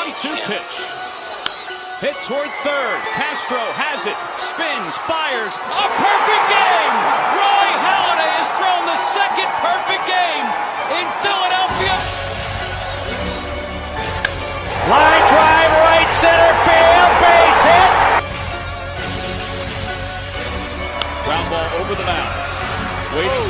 one-two pitch. Hit toward third. Castro has it. Spins, fires. A perfect game! Roy Halladay has thrown the second perfect game in Philadelphia. Line drive, right center field, base hit. Ground ball over the mound. Waiting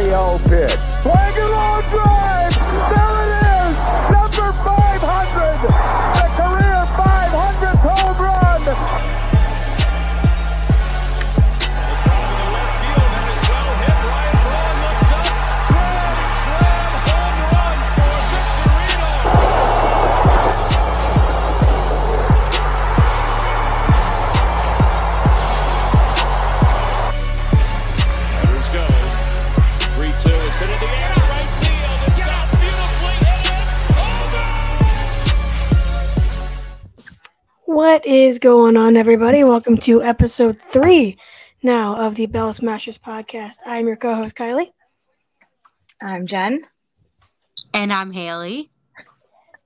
The 3-0 going on, everybody? Welcome to episode three now of the Bell Smashers podcast. I'm your co host, Kylie. I'm Jen. And I'm Haley.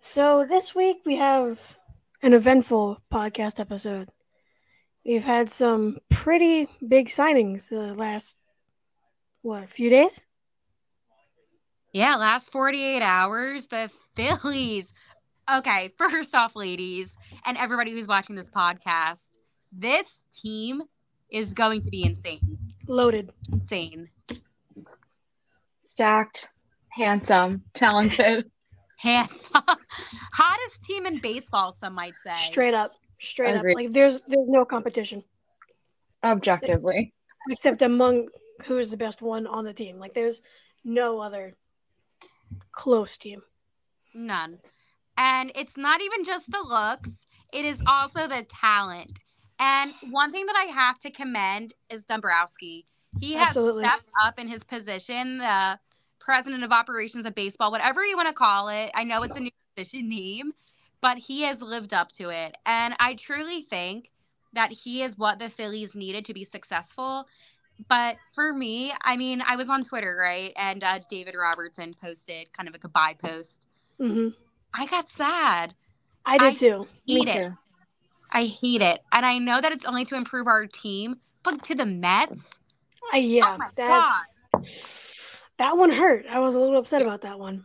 So, this week we have an eventful podcast episode. We've had some pretty big signings the last, what, few days? Yeah, last 48 hours, the Phillies. Okay, first off, ladies, and everybody who's watching this podcast, this team is going to be insane. Loaded. Insane. Stacked, handsome, talented. Handsome. Hottest team in baseball, some might say. Straight up. Straight Agreed. up. Like, there's there's no competition Objectively. except among who is the best one on the team. Like, there's no other close team. None. And it's not even just the looks, it is also the talent. And one thing that I have to commend is Dombrowski. He has Absolutely. stepped up in his position, the president of operations of baseball, whatever you want to call it. I know it's a new position name, but he has lived up to it. And I truly think that he is what the Phillies needed to be successful. But for me, I mean, I was on Twitter, right? And uh, David Robertson posted kind of a goodbye post. hmm I got sad. I did I too. Hate Me it. too. I hate it. And I know that it's only to improve our team, but to the Mets, I, yeah, Oh my that's that one hurt. I was a little upset about that one.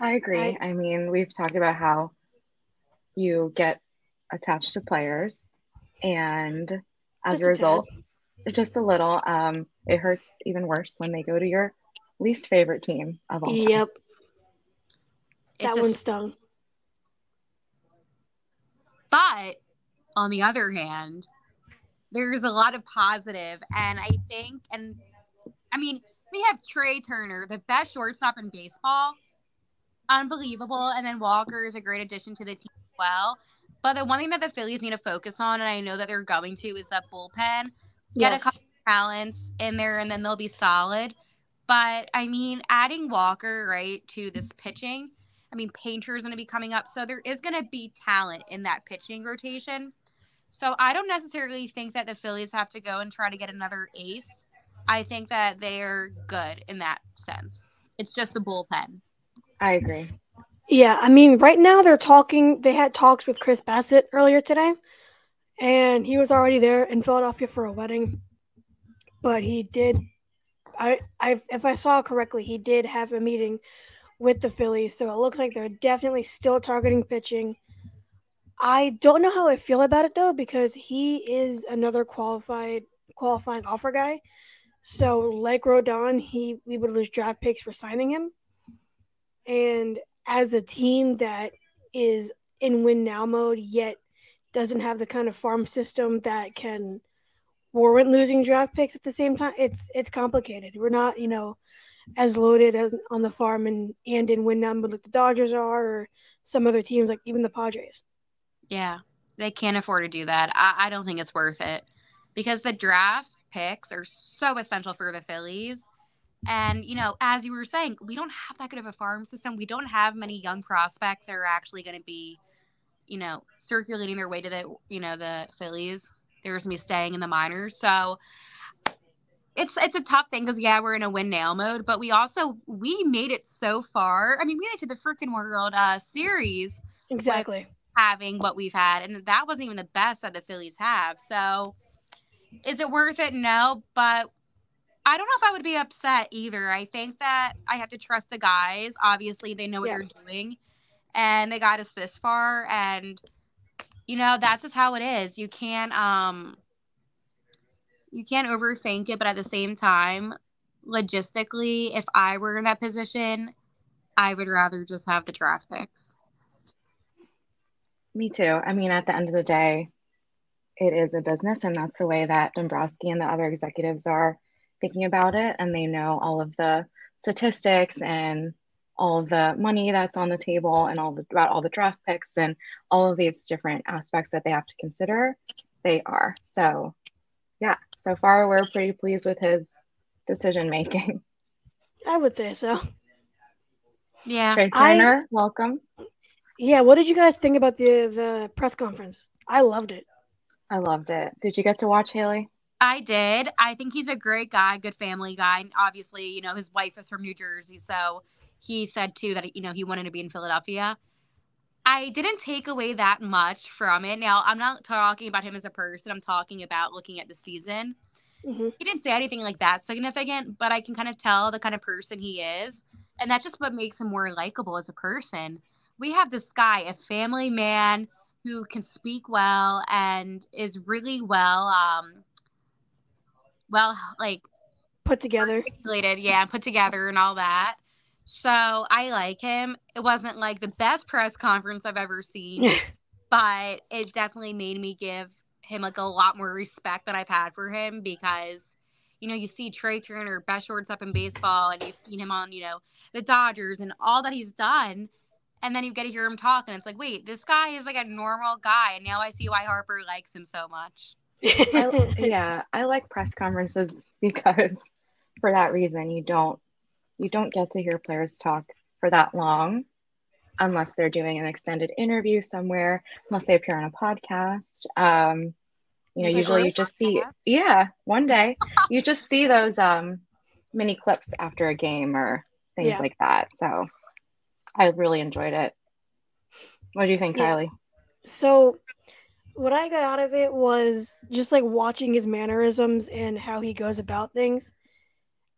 I agree. I- I, mean, we've talked about how you get attached to players, and as Just a a result, just a little, um, it hurts even worse when they go to your least favorite team of all time. Yep, it's that a- one stung. But on the other hand, there's a lot of positive, and I think, and I mean, we have Trea Turner, the best shortstop in baseball, unbelievable, and then Walker is a great addition to the team as well. But the one thing that the Phillies need to focus on, and I know that they're going to, is that bullpen. Get a Yes, couple talents in there, and then they'll be solid. But I mean, adding Walker right to this pitching, I mean, Painter's going to be coming up, so there is going to be talent in that pitching rotation. So I don't necessarily think that the Phillies have to go and try to get another ace. I think that they're good in that sense. It's just the bullpen. I agree. yeah. I mean, right now they're talking. They had talks with Chris Bassitt earlier today, and he was already there in Philadelphia for a wedding. But he did. I, I, if I saw correctly, he did have a meeting with the Phillies, so it looks like they're definitely still targeting pitching. I don't know how I feel about it though because he is another qualified qualifying offer guy. So like Rodon, he we would lose draft picks for signing him. And as a team that is in win now mode, yet doesn't have the kind of farm system that can warrant losing draft picks at the same time. It's it's complicated. We're not, you know, as loaded as on the farm and and in win number like the Dodgers are or some other teams like even the Padres. Yeah, they can't afford to do that. I, I don't think it's worth it because the draft picks are so essential for the Phillies. And, you know, as you were saying, we don't have that good of a farm system. We don't have many young prospects that are actually going to be, you know, circulating their way to the, you know, the Phillies. There's me staying in the minors. So it's it's a tough thing because yeah, we're in a win now mode, but we also we made it so far. I mean, we made it to the freaking World uh, Series Exactly. having what we've had, and that wasn't even the best that the Phillies have. So, is it worth it? No, but I don't know if I would be upset either. I think that I have to trust the guys. Obviously, they know what Yeah. they're doing, and they got us this far. And you know, that's just how it is. You can't um, you can't overthink it, but at the same time, logistically, if I were in that position, I would rather just have the draft picks. Me too. I mean, at the end of the day, it is a business, and that's the way that Dombrowski and the other executives are thinking about it. And they know all of the statistics and all the money that's on the table and all the about all the draft picks and all of these different aspects that they have to consider. They are. So yeah, so far we're pretty pleased with his decision making. I would say so. Yeah. Trea I- welcome. Yeah, what did you guys think about the the press conference? I loved it. I loved it. Did you get to watch Haley? I did. I think he's a great guy, good family guy. And obviously, you know, his wife is from New Jersey. So he said too that, you know, he wanted to be in Philadelphia. I didn't take away that much from it. Now, I'm not talking about him as a person, I'm talking about looking at the season. hmm He didn't say anything like that significant, but I can kind of tell the kind of person he is. And that's just what makes him more likable as a person. We have this guy, a family man who can speak well and is really well, um, well, like Put together. articulated, yeah, put together and all that. So I like him. It wasn't like the best press conference I've ever seen, but it definitely made me give him like a lot more respect than I've had for him because you know you see Trea Turner best shortstop in baseball and you've seen him on you know the Dodgers and all that he's done and then you get to hear him talk and it's like wait this guy is like a normal guy and now I see why Harper likes him so much. I, yeah, I like press conferences because for that reason you don't you don't get to hear players talk for that long unless they're doing an extended interview somewhere, unless they appear on a podcast. Um, you know, usually you just see yeah, one day you just see those um mini clips after a game or things Yeah. like that. So I really enjoyed it. What do you think, Yeah. Kylie? So, what I got out of it was just like watching his mannerisms and how he goes about things.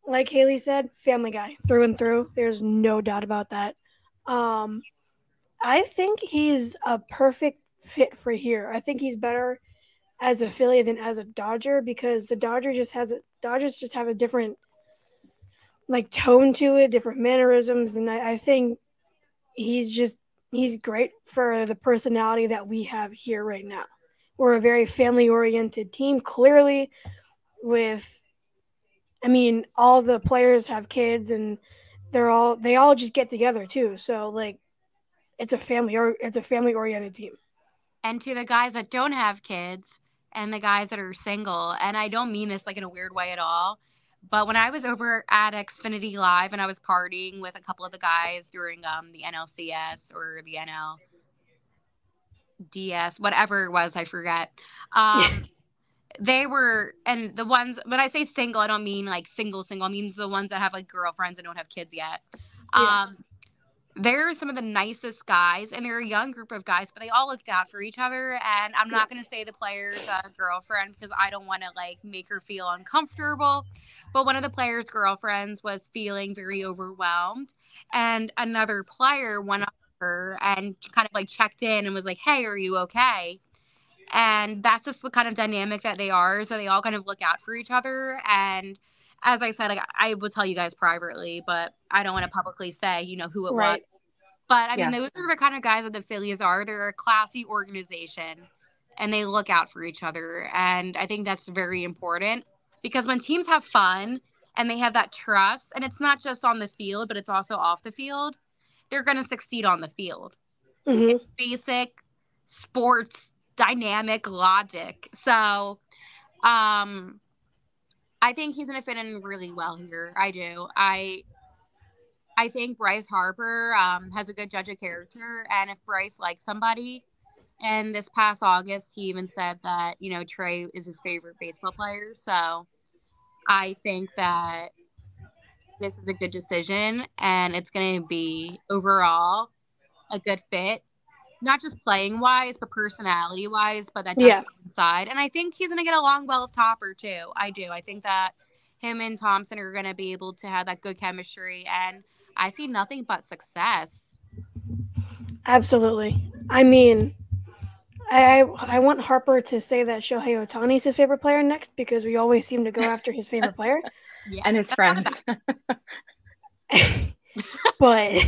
Like Haley said, family guy through and through. There's no doubt about that. Um, I think he's a perfect fit for here. I think he's better as a Philly than as a Dodger because the Dodger just has a Dodgers just have a different like tone to it, different mannerisms, and I, I think he's just he's great for the personality that we have here right now. We're a very family oriented team, clearly, with I mean, all the players have kids and they're all they all just get together too. So like it's a family or it's a family oriented team. and to the guys that don't have kids and the guys that are single and i don't mean this like in a weird way at all but when i was over at xfinity live and i was partying with a couple of the guys during um, the nlcs or the nl ds whatever it was i forget um, they were and the ones when i say single i don't mean like single single i mean the ones that have like girlfriends and don't have kids yet. Yeah. um they're some of the nicest guys and they're a young group of guys but they all looked out for each other and i'm not going to say the player's uh, girlfriend because i don't want to like make her feel uncomfortable but one of the player's girlfriends was feeling very overwhelmed and another player went up to her and kind of like checked in and was like hey are you okay and that's just the kind of dynamic that they are so they all kind of look out for each other and as i said like, i will tell you guys privately but i don't want to publicly say you know who it was but I Yeah. mean, those are the kind of guys that the Phillies are. They're a classy organization. and they look out for each other. And I think that's very important because when teams have fun and they have that trust, and it's not just on the field, but it's also off the field, they're going to succeed on the field. Mhm. Basic sports dynamic logic. So, um, I think he's to fit in really well here. I do. I I think Bryce Harper um, has a good judge of character, and if Bryce likes somebody, and this past August he even said that you know Trea is his favorite baseball player. So I think that this is a good decision, and it's going to be overall a good fit, not just playing wise, but personality wise. But that does Yeah. side, and I think he's going to get along well with Topper too. I do. I think that him and Thomson are going to be able to have that good chemistry, and I see nothing but success. Absolutely. I mean, I I want Harper to say that Shohei Ohtani's his favorite player next because we always seem to go after his favorite player. Yeah, and his friends. But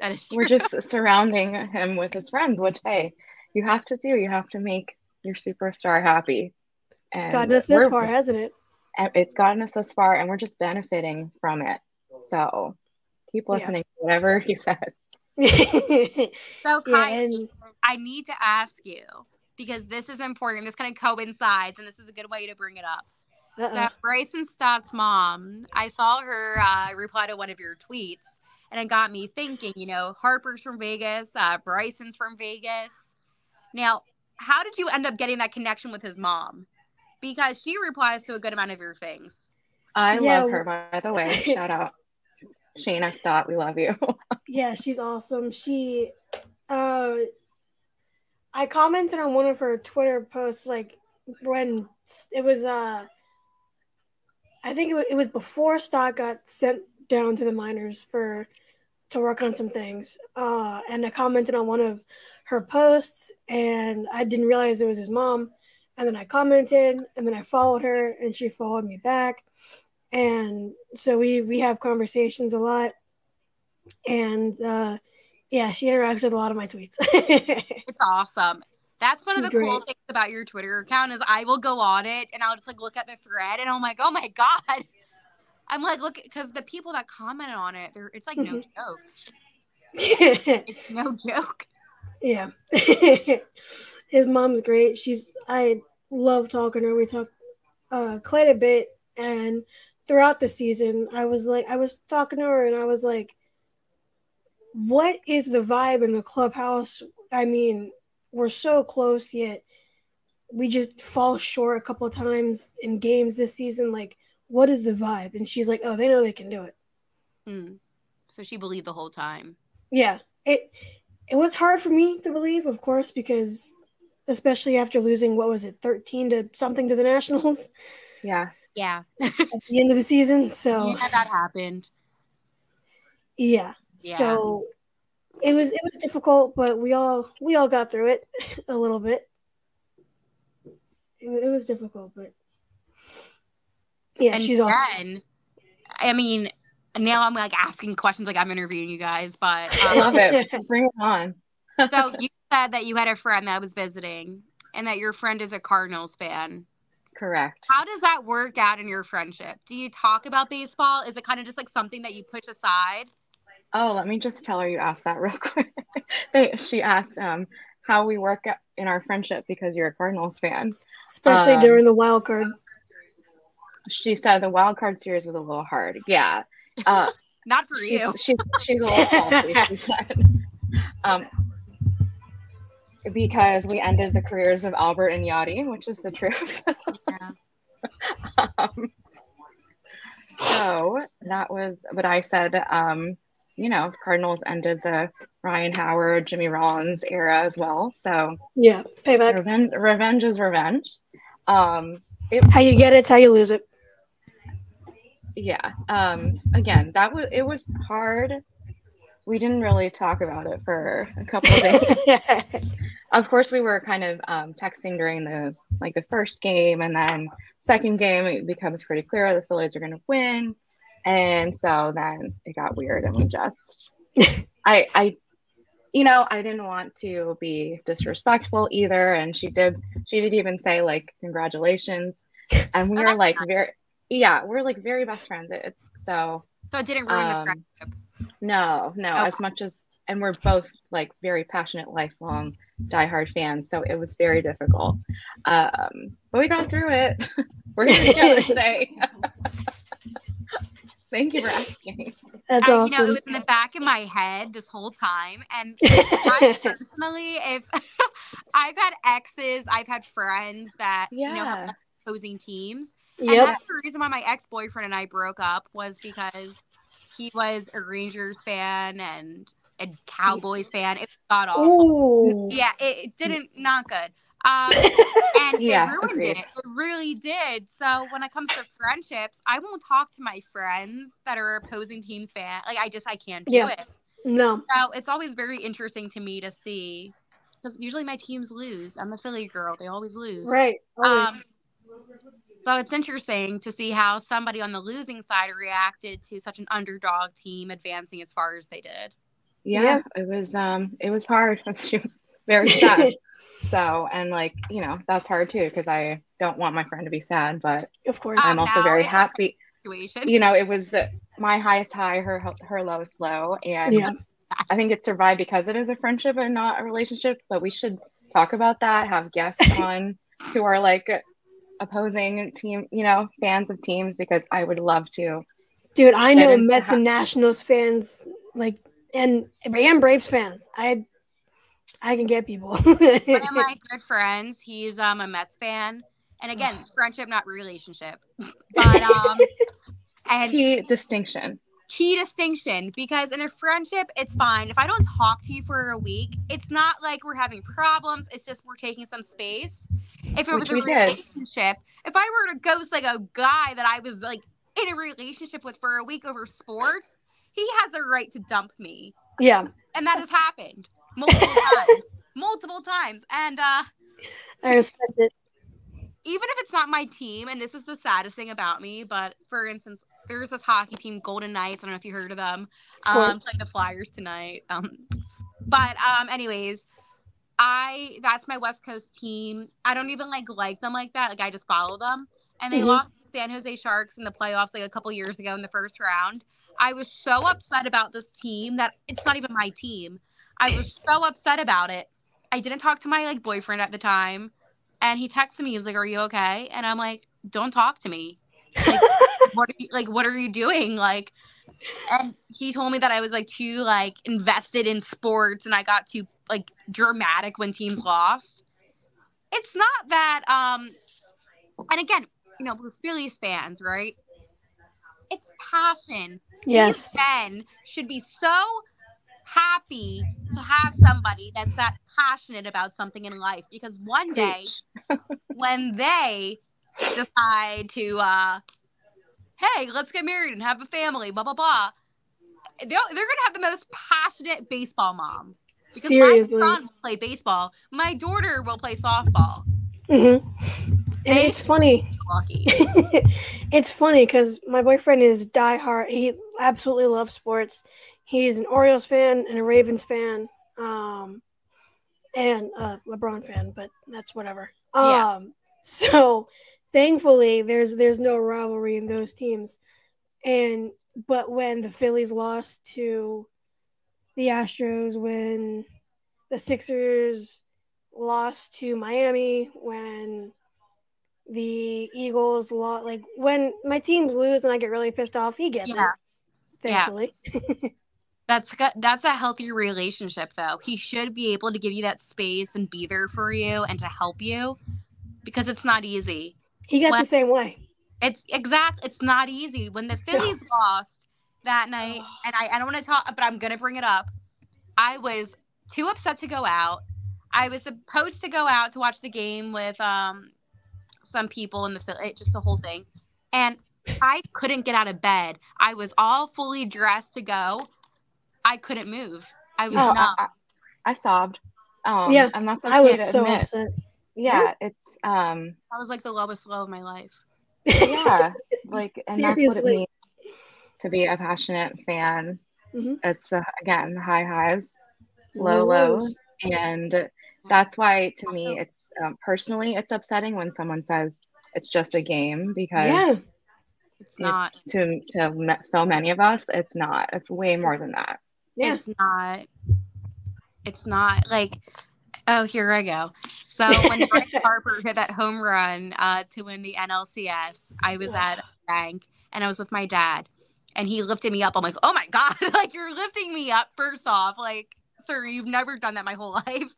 That is true. We're just surrounding him with his friends, which hey, you have to do. You have to make your superstar happy. And it's gotten us this far, hasn't it? and It's gotten us this far, and we're just benefiting from it. So keep Yeah. listening to whatever he says. So, Yeah, Kai, and- I need to ask you because this is important. This kind of coincides, and this is a good way to bring it up. Uh-uh. So, Bryson Stott's mom, I saw her uh, reply to one of your tweets, and it got me thinking. You know, Harper's from Vegas, uh, Bryson's from Vegas. Now, how did you end up getting that connection with his mom? Because she replies to a good amount of your things. I Yeah. love her, by the way. Shout out. Shayna Stott, we love you. Yeah, she's awesome. She uh I commented on one of her Twitter posts like when it was uh I think it was, it was before Stott got sent down to the minors for to work on some things. Uh and I commented on one of her posts and I didn't realize it was his mom. And then I commented and then I followed her and she followed me back. And so we we have conversations a lot and uh, yeah, she interacts with a lot of my tweets. It's awesome. That's one She's of the cool things about your Twitter account is I will go on it and I'll just like look at the thread and I'm like, oh my god. I'm like, look, because the people that comment on it, they're it's like no Mhm. joke. It's no joke. yeah, his mom's great. She's I love talking to her. We talk uh, quite a bit, and throughout the season, I was like, I was talking to her, and I was like, "What is the vibe in the clubhouse?" I mean, we're so close yet. We just fall short a couple of times in games this season. Like, what is the vibe? And she's like, "Oh, they know they can do it." Hmm. So she believed the whole time. Yeah, it it was hard for me to believe, of course, because especially after losing what was it, thirteen to something to the Nationals yeah. Yeah. at the end of the season. So Yeah, that happened. yeah, Yeah. so it was it was difficult, but we all we all got through it a little bit. It, it was difficult, but yeah, and she's awesome. then, I mean, now I'm like asking questions like I'm interviewing you guys, but I um, love it. Bring it on. so you said that you had a friend that was visiting and that your friend is a Cardinals fan. Correct. How does that work out in your friendship? Do you talk about baseball? Is it kind of just like something that you push aside? Oh, let me just tell her you asked that real quick. they, she asked um, how we work in our friendship because you're a Cardinals fan. Especially Um, during the wild card. She said the wild card series was a little hard. Yeah. Uh, Not for you. she's, she's, she's a little salty, she said. Um, because we ended the careers of Albert and Yadi, which is the truth. Yeah. um, so that was what I said. Um, you know, Cardinals ended the Ryan Howard, Jimmy Rollins era as well. So Yeah, payback. revenge, revenge is revenge. Um, it, How you get it, it's how you lose it. Yeah. Um, again, that was it was hard. We didn't really talk about it for a couple of days. of course we were kind of um, texting during the like the first game and then second game it becomes pretty clear the phillies are going to win and so then it got weird and we just i i you know, I didn't want to be disrespectful either. And she did, she did even say like, congratulations. And we were like very, yeah, we're like very best friends. It, so So it didn't ruin the Um, friendship. no, no, Okay. as much as, and we're both like very passionate, lifelong diehard fans. So it was very difficult. Um, but we got through it. we're here together today. Thank you for asking. That's And, You know, awesome. it was in the back of my head this whole time. And I personally, if I've had exes, I've had friends that, you know, have opposing teams. Yep. that's the reason why my ex boyfriend and I broke up was because he was a Rangers fan and a Cowboys fan. It got awful. Ooh. Yeah, it, it didn't not good. Um, and Yeah, it ruined agreed. it. It really did. So when it comes to friendships, I won't talk to my friends that are opposing teams fan. Like I just I can't do Yeah. it. No. So it's always very interesting to me to see because usually my teams lose. I'm a Philly girl; they always lose. Right. Always. Um, so it's interesting to see how somebody on the losing side reacted to such an underdog team advancing as far as they did. yeah, Yeah. it was um it was hard she was very sad so and like you know that's hard too because i don't want my friend to be sad but of course. Um, i'm also very happy Situation. you know it was uh, my highest high her her lowest low and yeah. i think it survived because it is a friendship and not a relationship but we should talk about that have guests on who are like opposing team you know fans of teams because i would love to Dude, I know Mets ho- and Nationals fans like and and Braves fans. I I can get people. One of my good friends, he's um a Mets fan, and again, friendship, not relationship, but um, and key distinction key distinction because in a friendship, it's fine if I don't talk to you for a week. It's not like we're having problems. It's just we're taking some space. If it Which was a relationship, if I were to ghost like a guy that I was like in a relationship with for a week over sports, he has a right to dump me, yeah, and that has happened multiple times, multiple times, and uh. I respect it. even if it's not my team, and this is the saddest thing about me, but for instance, there's this hockey team, Golden Knights. I don't know if you heard of them. Of Um, playing the Flyers tonight. Um, but um, anyways, I that's my West Coast team. I don't even like like them like that. Like I just follow them, and they Mhm. lost San Jose Sharks in the playoffs like a couple years ago in the first round. I was so upset about this team that it's not even my team. I was so upset about it. I didn't talk to my like boyfriend at the time, and he texted me. He was like, "Are you okay?" And I'm like, "Don't talk to me. Like, what are you like? What are you doing? Like." And he told me that I was like too like invested in sports, and I got too like dramatic when teams lost. It's not that. Um, and again, you know, we're Phillies fans, right? It's passion Yes. these men should be so happy to have somebody that's that passionate about something in life because one day when they decide to uh hey let's get married and have a family blah blah blah they're, they're gonna have the most passionate baseball mom because Seriously. my son will play baseball my daughter will play softball hmm And They- it's funny. lucky it's funny because my boyfriend is diehard. He absolutely loves sports. He's an Orioles fan and a Ravens fan, um, and a LeBron fan. But that's whatever. Yeah. Um, so thankfully, there's there's no rivalry in those teams. And but when the Phillies lost to the Astros, when the Sixers lost to Miami, when the Eagles lost, like when my teams lose and I get really pissed off, he gets Yeah. it. Thankfully. That's good. That's a healthy relationship, though. He should be able to give you that space and be there for you and to help you because it's not easy. He gets Well- the same way. It's exact. It's not easy. When the Phillies lost that night, and I, I don't want to talk, but I'm gonna bring it up. I was too upset to go out. I was supposed to go out to watch the game with um some people in the Phil- it just the whole thing, and I couldn't get out of bed. I was all fully dressed to go. I couldn't move. I was Oh, numb. I, I, I sobbed. Um, Yeah, I'm not so I okay was to so admit. upset. Yeah, it's um, That was like the lowest low of my life. yeah, like, and that's what it means to be a passionate fan. Mhm. It's the again high highs low Low lows. lows. And that's why, to me, it's um, personally, it's upsetting when someone says it's just a game because Yeah. It's not. it's to, to so many of us, it's not. It's way more than that. Yeah. It's not. It's not like. Oh, here I go. So when Bryce Harper hit that home run uh, to win the NLCS, I was at a bank and I was with my dad, and he lifted me up. I'm like, oh my god, like you're lifting me up. First off, like, sir, you've never done that my whole life.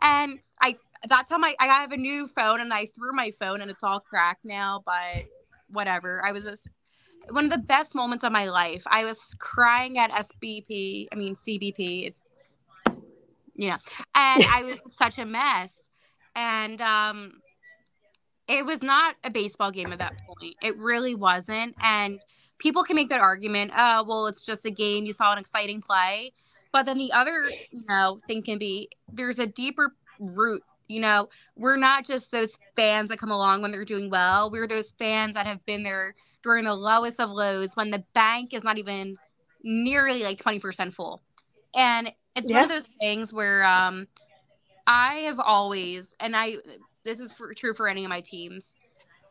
And I, that's how my I have a new phone, and I threw my phone, and it's all cracked now. But whatever. I was just one of the best moments of my life. I was crying at SBP, I mean CBP. It's you know, and I was such a mess. And um it was not a baseball game at that point. It really wasn't. And people can make that argument, oh, well, it's just a game. You saw an exciting play. But then the other, you know, thing can be there's a deeper root. You know, we're not just those fans that come along when they're doing well. We're those fans that have been there during the lowest of lows when the bank is not even nearly like 20% full. And it's one of those things where um I have always and I this is for, true for any of my teams.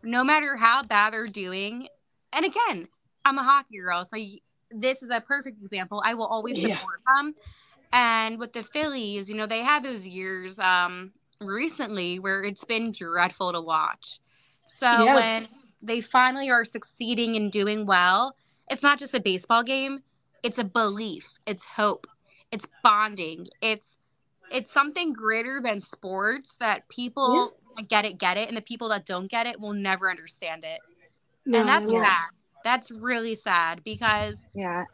No matter how bad they're doing, and again, I'm a hockey girl, so this is a perfect example. I will always Yeah. support them. And with the Phillies, you know, they had those years um recently where it's been dreadful to watch. So Yeah. when they finally are succeeding and doing well, it's not just a baseball game, it's a belief, it's hope, it's bonding, it's it's something greater than sports that people that get it get it and the people that don't get it will never understand it. No, and that's sad. That's really sad because Yeah.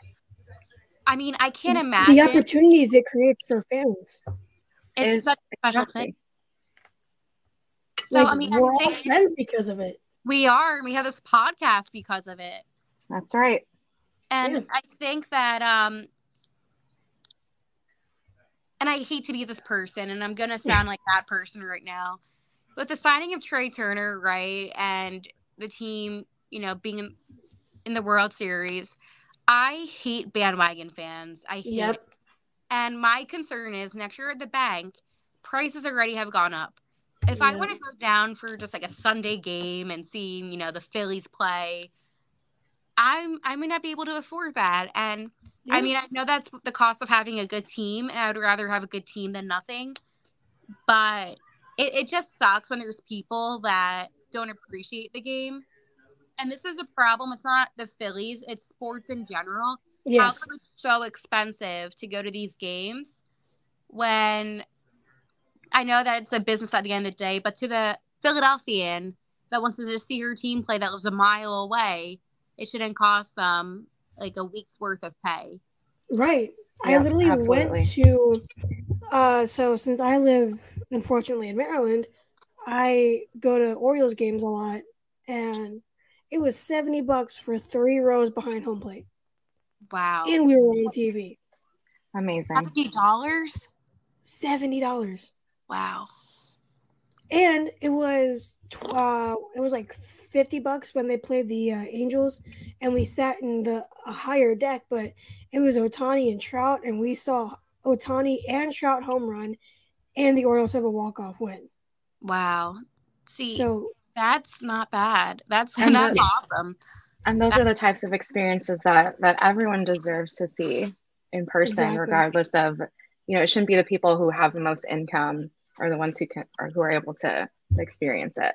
I mean, I can't imagine the opportunities it creates for fans. it's such a special exactly. thing. So like, I mean, we're all friends because of it. we are. We have this podcast because of it. That's right. And Yeah. I think that um and I hate to be this person and I'm gonna sound like that person right now. With the signing of Trea Turner, right, and the team, you know, being in, the World Series, I hate bandwagon fans. I hate it. Yep. And my concern is next year at the bank, prices already have gone up. If I want to go down for just like a Sunday game and see, you know, the Phillies play, I'm I may not be able to afford that. And I mean, I know that's the cost of having a good team, and I would rather have a good team than nothing. But it, it just sucks when there's people that don't appreciate the game. And this is a problem. It's not the Phillies, it's sports in general how Yes. come it's so expensive to go to these games when I know that it's a business at the end of the day, but to the Philadelphian that wants to just see her team play that lives a mile away, it shouldn't cost them like a week's worth of pay. Right. I literally absolutely. went to uh so since I live unfortunately in Maryland, I go to Orioles games a lot and it was 70 bucks for 3 rows behind home plate. Wow. And we were on TV. Amazing. $70? $70. Wow. And it was uh it was like 50 bucks when they played the uh, Angels and we sat in the a higher deck, but it was Ohtani and Trout and we saw Ohtani and Trout home run and the Orioles have a walk-off win. Wow. See, So that's not bad. That's And that's the- awesome. And those are the types of experiences that that everyone deserves to see in person, Exactly. regardless of you know, it shouldn't be the people who have the most income or the ones who can or who are able to experience it.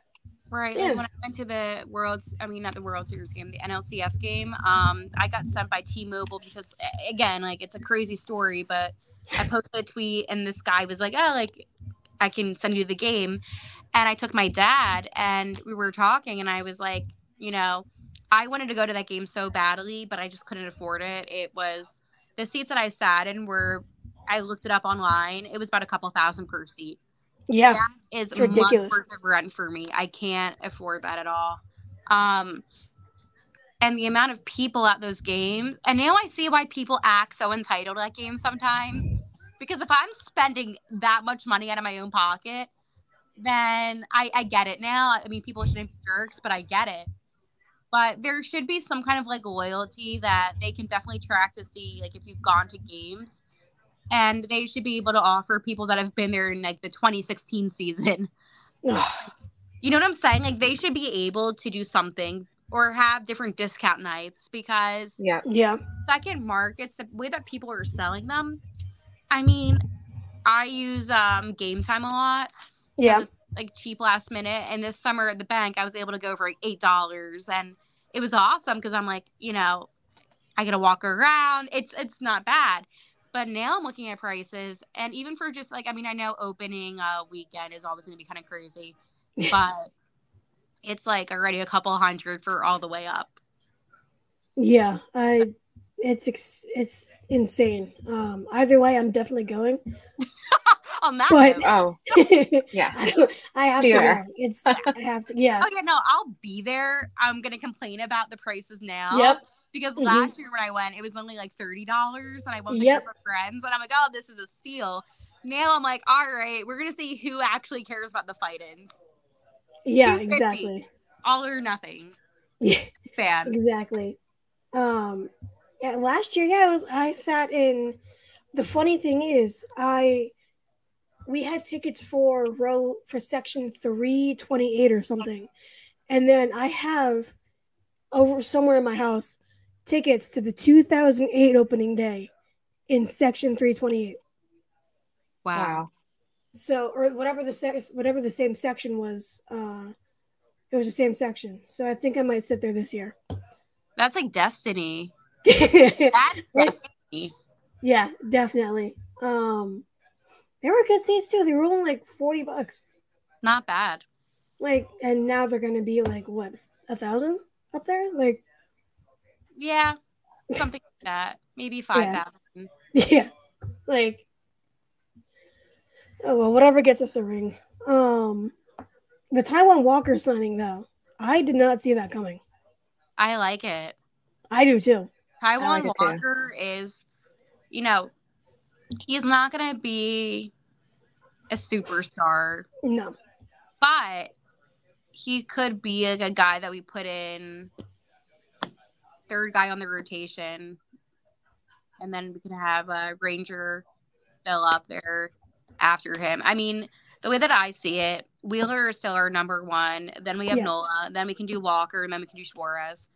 Right. Yeah. Like when I went to the World's, I mean, not the World Series game, the NLCS game, um, I got sent by T Mobile because, again, like it's a crazy story, but I posted a tweet and this guy was like, oh, like, I can send you the game. And I took my dad and we were talking and I was like, you know, I wanted to go to that game so badly, but I just couldn't afford it. It was the seats that I sat in were, I looked it up online. It was about a couple thousand per seat yeah, that is It's ridiculous. worth of rent for me. I can't afford that at all. Um, and the amount of people at those games, and now I see why people act so entitled at games sometimes. Because if I'm spending that much money out of my own pocket, then I, I get it now. I mean, people shouldn't be jerks, but I get it. But there should be some kind of like loyalty that they can definitely track to see, like if you've gone to games. and they should be able to offer people that have been there in like the 2016 season. You know what I'm saying? Like they should be able to do something or have different discount nights because Yeah. yeah. second markets, the way that people are selling them. I mean, I use um game time a lot. Yeah. Like cheap last minute. And this summer at the bank, I was able to go for like eight dollars, and it was awesome because I'm like, you know, I get to walk around. It's it's not bad. But now I'm looking at prices, and even for just like, I mean, I know opening uh weekend is always going to be kind of crazy, but it's like already a couple hundred for all the way up. Yeah. I it's ex- it's insane. Um either way I'm definitely going. On that But- Oh, yeah. don't, I have to It's I have to yeah. oh yeah, no, I'll be there. I'm gonna complain about the prices now. Yep. Because Mhm. last year when I went, it was only like thirty dollars, and I went with Yep. a friends, and I'm like, oh, this is a steal. Now I'm like, all right, we're gonna see who actually cares about the fight-ins. Yeah, exactly. All or nothing. Yeah. Fan. Exactly. Um yeah, last year, yeah, it was I sat in the funny thing is I we had tickets for row for section 328 or something. And then I have over somewhere in my house tickets to the 2008 opening day in section 328. Wow. Wow. So or whatever the se- whatever the same section was uh it was the same section. So I think I might sit there this year. That's like destiny. Yeah, definitely. Um, they were good seats too. They were only like forty bucks. Not bad. Like, and now they're gonna be like what a thousand up there? Like, Yeah. Something like that. Maybe five thousand. Yeah. yeah, like. Oh well, whatever gets us a ring. Um, the Taijuan Walker signing though, I did not see that coming. I like it. I do too. Taiwan like it too. Walker is, you know, he's not going to be a superstar, No, but he could be like a guy that we put in third guy on the rotation. And then we could have a Ranger still up there after him. I mean, the way that I see it, Wheeler is still our number one. Then we have Yeah. Nola. Then we can do Walker. And then we can do Suarez.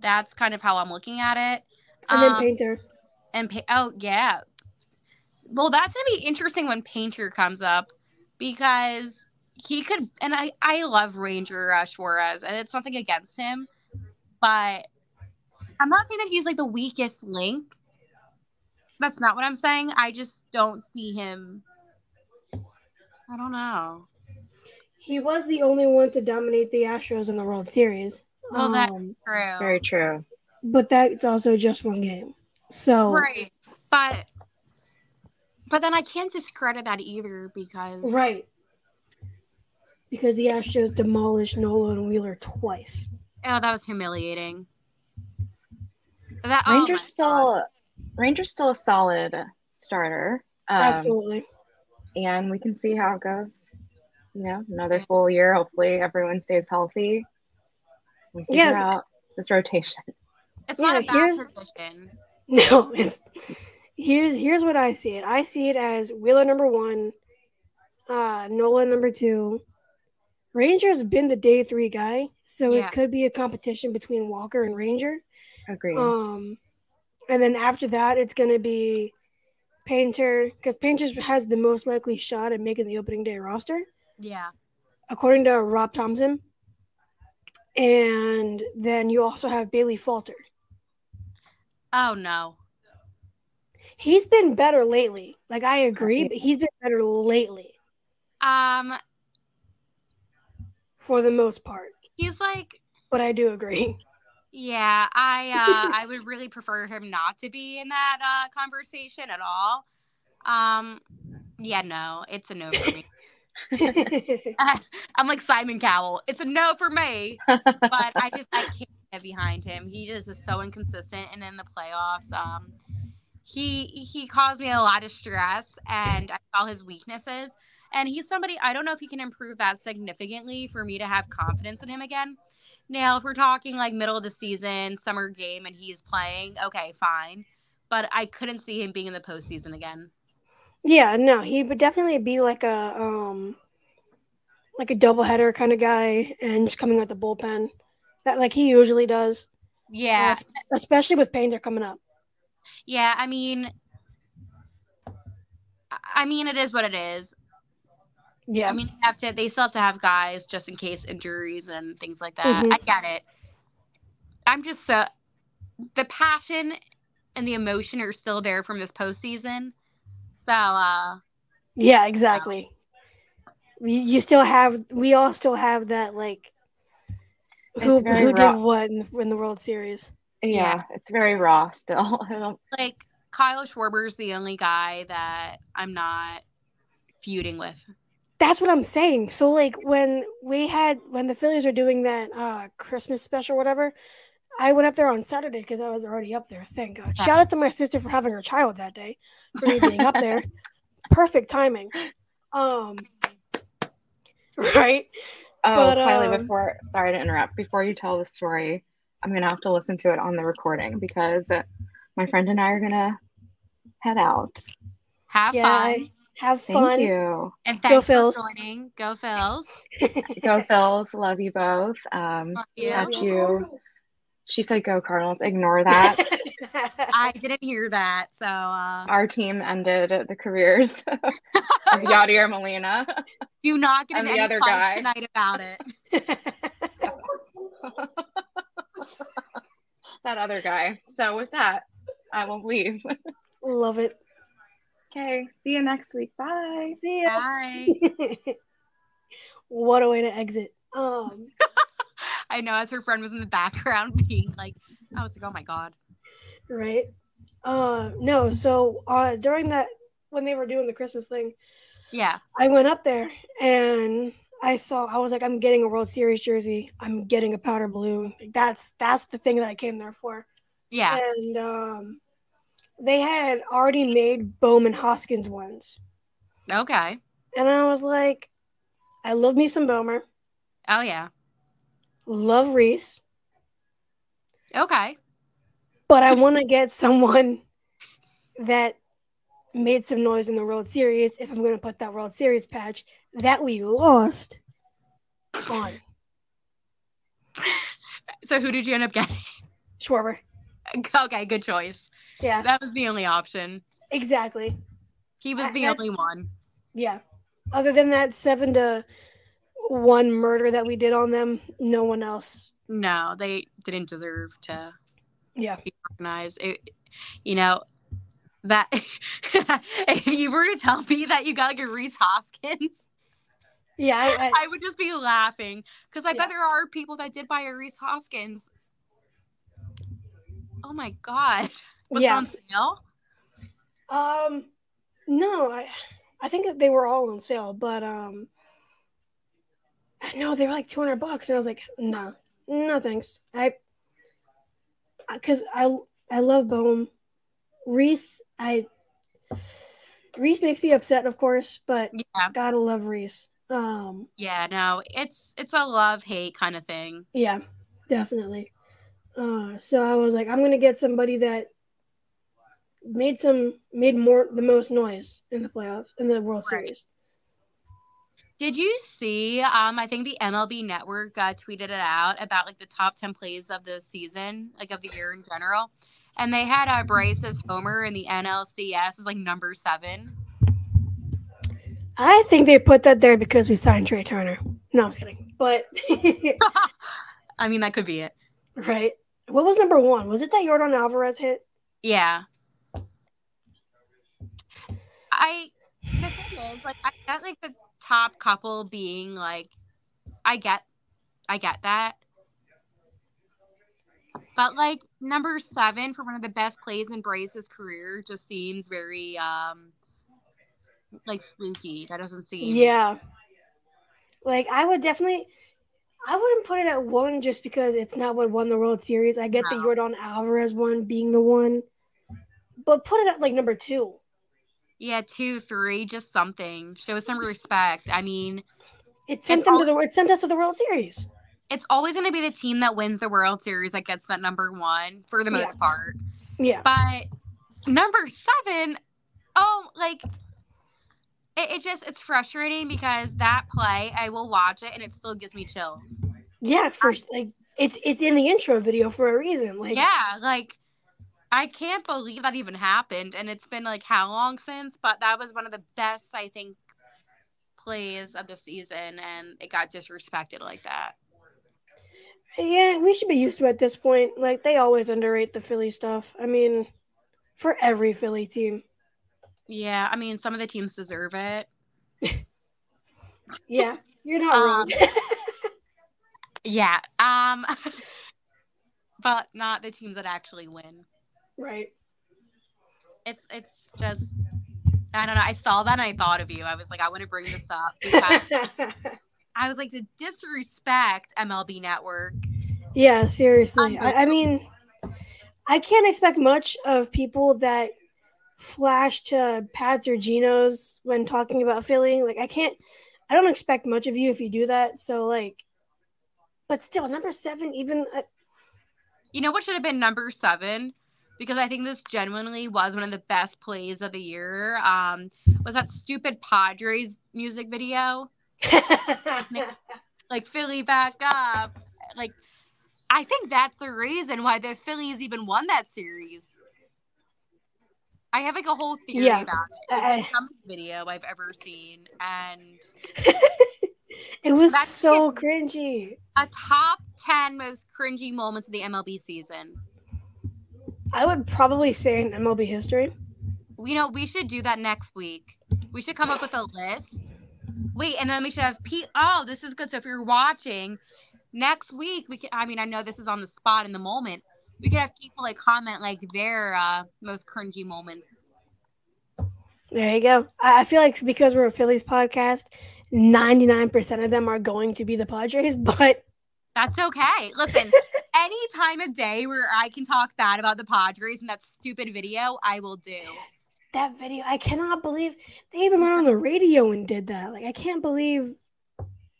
That's kind of how I'm looking at it. And then Um, Painter. and pa- oh yeah, well that's gonna be interesting when Painter comes up because he could. And I I love Ranger uh, Suarez, and it's nothing against him, but I'm not saying that he's like the weakest link. That's not what I'm saying. I just don't see him. I don't know. He was the only one to dominate the Astros in the World Series. Well, that- Um, True. Very true. But that's also just one game. So Right, but but then I can't discredit that either because right. Because the Astros demolished Nola and Wheeler twice. Oh, that was humiliating. That oh my Ranger's God. still Ranger's still a solid starter. Um, Absolutely. and we can see how it goes. You know, another full year. Hopefully, everyone stays healthy. We figure Yeah. out this rotation. It's not a Yeah, bad here's- position. No, it's here's here's what I see it. I see it as Wheeler number one, uh, Nola number two. Ranger's been the day three guy, so Yeah. it could be a competition between Walker and Ranger. Agreed. Um, and then after that, it's gonna be Painter because Painter has the most likely shot at making the opening day roster, Yeah. according to Rob Thomson. And then you also have Bailey Falter. Oh no. He's been better lately. Like I agree, but he's been better lately Um, for the most part. he's like, But I do agree. yeah, I uh, I would really prefer him not to be in that uh conversation at all. Um, yeah, no, it's a no for me. I'm like Simon Cowell. It's a no for me. but I just I can't get behind him. He just is so inconsistent, and in the playoffs, um, he he caused me a lot of stress, and I saw his weaknesses. And he's somebody I don't know if he can improve that significantly for me to have confidence in him again. Now, if we're talking like middle of the season, summer game, and he's playing, okay, fine. But I couldn't see him being in the postseason again. Yeah, no, he would definitely be like a um like a doubleheader kind of guy and just coming out the bullpen. That like he usually does. Yeah, es- especially with Painter coming up. yeah. I mean, I- mean, it is what it is. Yeah. I mean, they have to. They still have to have guys just in case injuries and things like that. Mhm. I get it. I'm just so the passion and the emotion are still there from this postseason. So, uh, yeah, exactly. You still have we all still have that like who It's very who did raw. what in the, in the World Series. Yeah, it's very raw still. I don't like Kyle Schwarber's the only guy that I'm not feuding with. That's what I'm saying. So like when we had when the Phillies were doing that uh Christmas special whatever, I went up there on Saturday because I was already up there. Thank God. Shout out to my sister for having her child that day, for me being up there. Perfect timing. Um right? Oh, But, Kylie, um, before sorry to interrupt. Before you tell the story, I'm gonna have to listen to it on the recording because my friend and I are gonna head out. Have Yeah, fun. I- have Thank fun. you. And Go thanks Phils. for joining. Go Phils. Go Phils. Love you both. Um, Love Yeah. catch you. She said go Cardinals. Ignore that. I didn't hear that. So, uh, Our team ended the careers of Yadier Molina. do not get And in the any other guy. tonight about it. that other guy. So with that, I will leave. Love it. Okay. See you next week. Bye. See ya. Bye. what a way to exit. Um I know as her friend was in the background being like, I was like, oh my God. right? Uh no, so uh during that when they were doing the Christmas thing, Yeah. I went up there and I saw I was like, I'm getting a World Series jersey. I'm getting a powder blue. Like, that's that's the thing that I came there for. Yeah. And um they had already made Bowman Hoskins ones. Okay. And I was like, I love me some Bomer. Oh, yeah. Love Rhys. Okay. but I want to get someone that made some noise in the World Series if I'm going to put that World Series patch that we lost on So who did you end up getting? Schwarber. okay, good choice. Yeah, That was the only option. exactly. He was I- the only one. Yeah. Other than that seven to one murder that we did on them, no one else. No, they didn't deserve to Yeah. be recognized. It, you know, that if you were to tell me that you got like a Rhys Hoskins, Yeah. I, I, I would just be laughing because I Yeah. bet there are people that did buy a Rhys Hoskins. Oh my god, was Yeah. on sale? um, no, I, I think that they were all on sale, but um, no, they were like two hundred bucks, and I was like, no, no thanks. I, because I I love Bohm, Rhys. I Rhys makes me upset, of course, but Yeah, gotta love Rhys. Um, yeah, no, it's it's a love hate kind of thing. yeah, definitely. Uh, so I was like, I'm gonna get somebody that made some made more the most noise in the playoffs in the World Right. Series. Did you see? Um, I think the MLB Network uh, tweeted it out about like the top ten plays of the season, like of the year in general, and they had uh, Bryce's homer in the NLCS is like number seven. I think they put that there because we signed Trea Turner. No, I was kidding. But I mean, that could be it. right, what was number one? Was it that Yordan Alvarez hit? Yeah. I the thing is, like, I get like the top couple being like, I get, I get that, but like number seven for one of the best plays in Bryce's career just seems very um like fluky. That doesn't seem Yeah. Like I would definitely I wouldn't put it at one just because it's not what won the World Series. I get the Yordan Alvarez one being the one. But put it at like number two. Yeah, two, three, just something. Show some respect. I mean, It sent them all- to the it sent us to the World Series. it's always going to be the team that wins the World Series that gets that number one for the most Yeah. part. Yeah. But number seven, oh, like it, it just it's frustrating because that play I will watch it and it still gives me chills. Yeah, for like it's it's in the intro video for a reason. Like Yeah, like I can't believe that even happened, and it's been like how long since? But that was one of the best I think plays of the season, and it got disrespected like that. Yeah, we should be used to it at this point. Like they always underrate the Philly stuff. I mean, for every Philly team. Yeah, I mean some of the teams deserve it. Yeah, you're not Um, wrong. Yeah, um, but not the teams that actually win. Right. It's it's just I don't know. I saw that and I thought of you. I was like, I want to bring this up because I was like, the disrespect MLB Network. yeah, seriously. I, I mean, I can't expect much of people that flash to Pat's or Geno's when talking about Philly. Like, I can't. I don't expect much of you if you do that. So, like, but still, number seven, even uh, You know what should have been number seven? Because I think this genuinely was one of the best plays of the year. Um, was that stupid Padres music video? Like Philly back up. Like I think that's the reason why the Phillies even won that series. I have like a whole theory Yeah. about it. It's the dumbest video I've ever seen, and it was so cringy. a top ten most cringy moments of the MLB season. I would probably say in MLB history. You know, we should do that next week. We should come up with a list. Wait, and then we should have Pete. Oh, this is good. So if you're watching next week, we can. I mean, I know this is on the spot in the moment. We could have people like comment like their uh, most cringy moments. There you go. I I feel like because we're a Phillies podcast, 99% of them are going to be the Padres, but That's okay. Listen, any time of day where I can talk bad about the Padres and that stupid video, I will do. that video, I cannot believe they even went on the radio and did that. Like, I can't believe.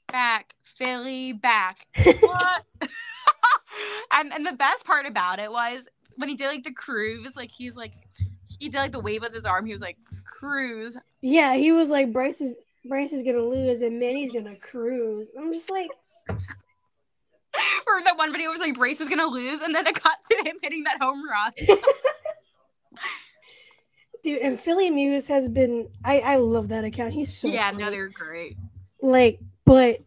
Back, Philly, back. And and the best part about it was when he did like the cruise, like he's like he did like the wave with his arm. He was like cruise. Yeah, he was like, Bryce is. Bryce is gonna lose and Manny's gonna cruise. I'm just like, Or that one video was like Bryce is gonna lose, and then it got to him hitting that home run. dude. And Philly Muse has been. I I love that account. He's so yeah, funny. no, they're great. like, but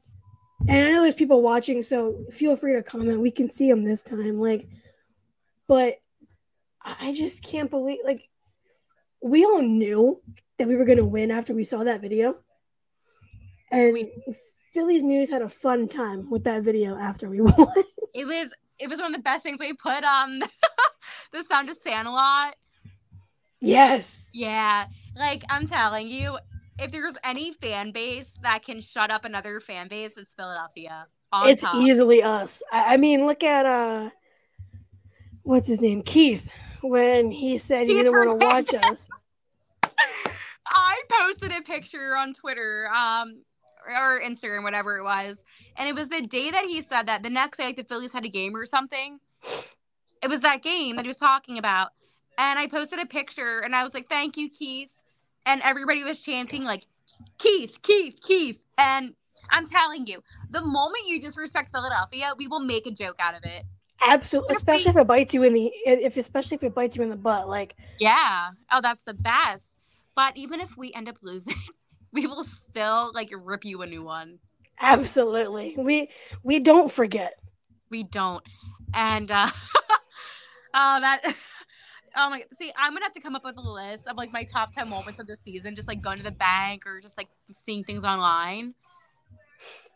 and I know there's people watching, so feel free to comment. We can see them this time. Like, but I just can't believe like we all knew that we were gonna win after we saw that video, and We- Philly's Muse had a fun time with that video after we won. It was it was one of the best things we put on the Sound of Sandlot. yes, Yeah, like I'm telling you, if there's any fan base that can shut up another fan base, it's Philadelphia. It's top. easily us. I, I mean, look at uh, what's his name, Keith, when he said he didn't want to watch us. I posted a picture on Twitter, um, or Instagram, whatever it was, and it was the day that he said that. The next day, like the Phillies had a game or something. It was that game that he was talking about, and I posted a picture, and I was like, "Thank you, Keith," and everybody was chanting like, "Keith, Keith, Keith," and I'm telling you, the moment you disrespect Philadelphia, we will make a joke out of it. Absolutely, we- especially if it bites you in the if especially if it bites you in the butt. Like Yeah. Oh, that's the best. But even if we end up losing, we will still like rip you a new one. absolutely, we we don't forget. We don't. And uh oh that oh my see, I'm gonna have to come up with a list of like my top ten moments of the season, just like going to the bank or just like seeing things online.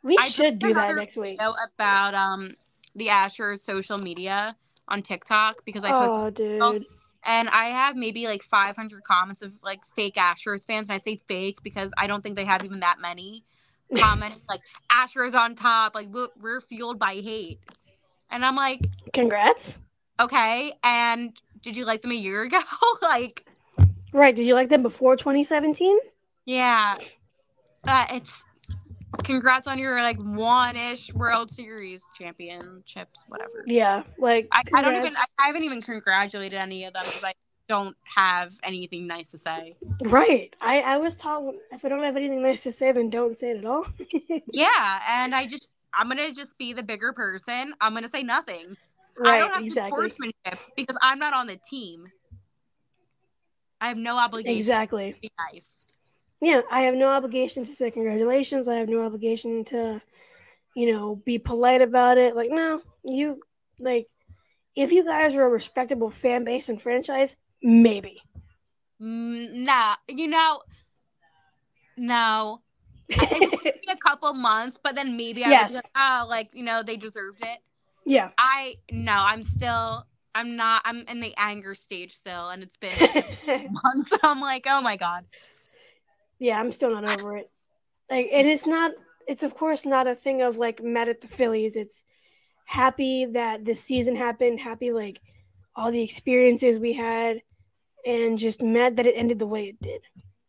We I should do that next week. about um the Astros social media on TikTok because I posted Oh, dude. And I have maybe like 500 comments of like fake Astros fans. And I say fake because I don't think they have even that many comments like Astros on top. Like we're, we're fueled by hate, and I'm like, Congrats. okay. And did you like them a year ago? like, Right? Did you like them before 2017? yeah, uh, it's congrats on your like one ish World Series championships, whatever. Yeah. Like I, I don't even I. Haven't even congratulated any of them because I don't have anything nice to say. Right. I, I was taught if I don't have anything nice to say, then don't say it at all. Yeah, and I just I'm gonna just be the bigger person. I'm gonna say nothing. Right, I don't have Exactly. sportsmanship because I'm not on the team. I have no obligation Exactly. to be nice. Yeah. I have no obligation to say congratulations. I have no obligation to, you know, be polite about it. Like, no, you like if you guys are a respectable fan base and franchise, maybe. Mm, nah, you know, no. It would be a couple months, but then maybe I would be like, oh, like you know, they deserved it. Yeah. I no, I'm still, I'm not, I'm in the anger stage still, and it's been months. I'm like, oh my god. Yeah, I'm still not over it. Like, and it's not. It's of course not a thing of like mad at the Phillies. It's happy that this season happened. Happy like all the experiences we had, and just mad that it ended the way it did.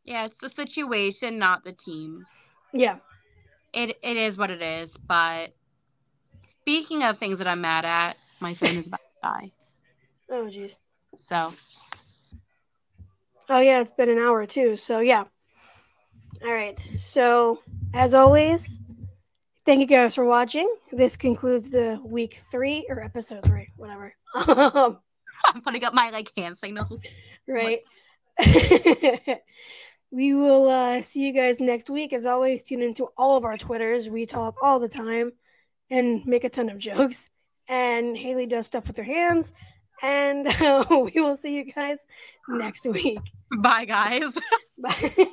Yeah, it's the situation, not the team. Yeah. It it is what it is. But speaking of things that I'm mad at, my phone is about to die. Oh jeez. So Oh yeah, it's been an hour too. So yeah. All right. So as always, thank you guys for watching. This concludes the week three or episode three, whatever. I'm putting up my like hand signals. right. we will uh, see you guys next week. As always, tune into all of our Twitters. We talk all the time and make a ton of jokes. And Haley does stuff with her hands. And uh, we will see you guys next week. Bye guys. Bye.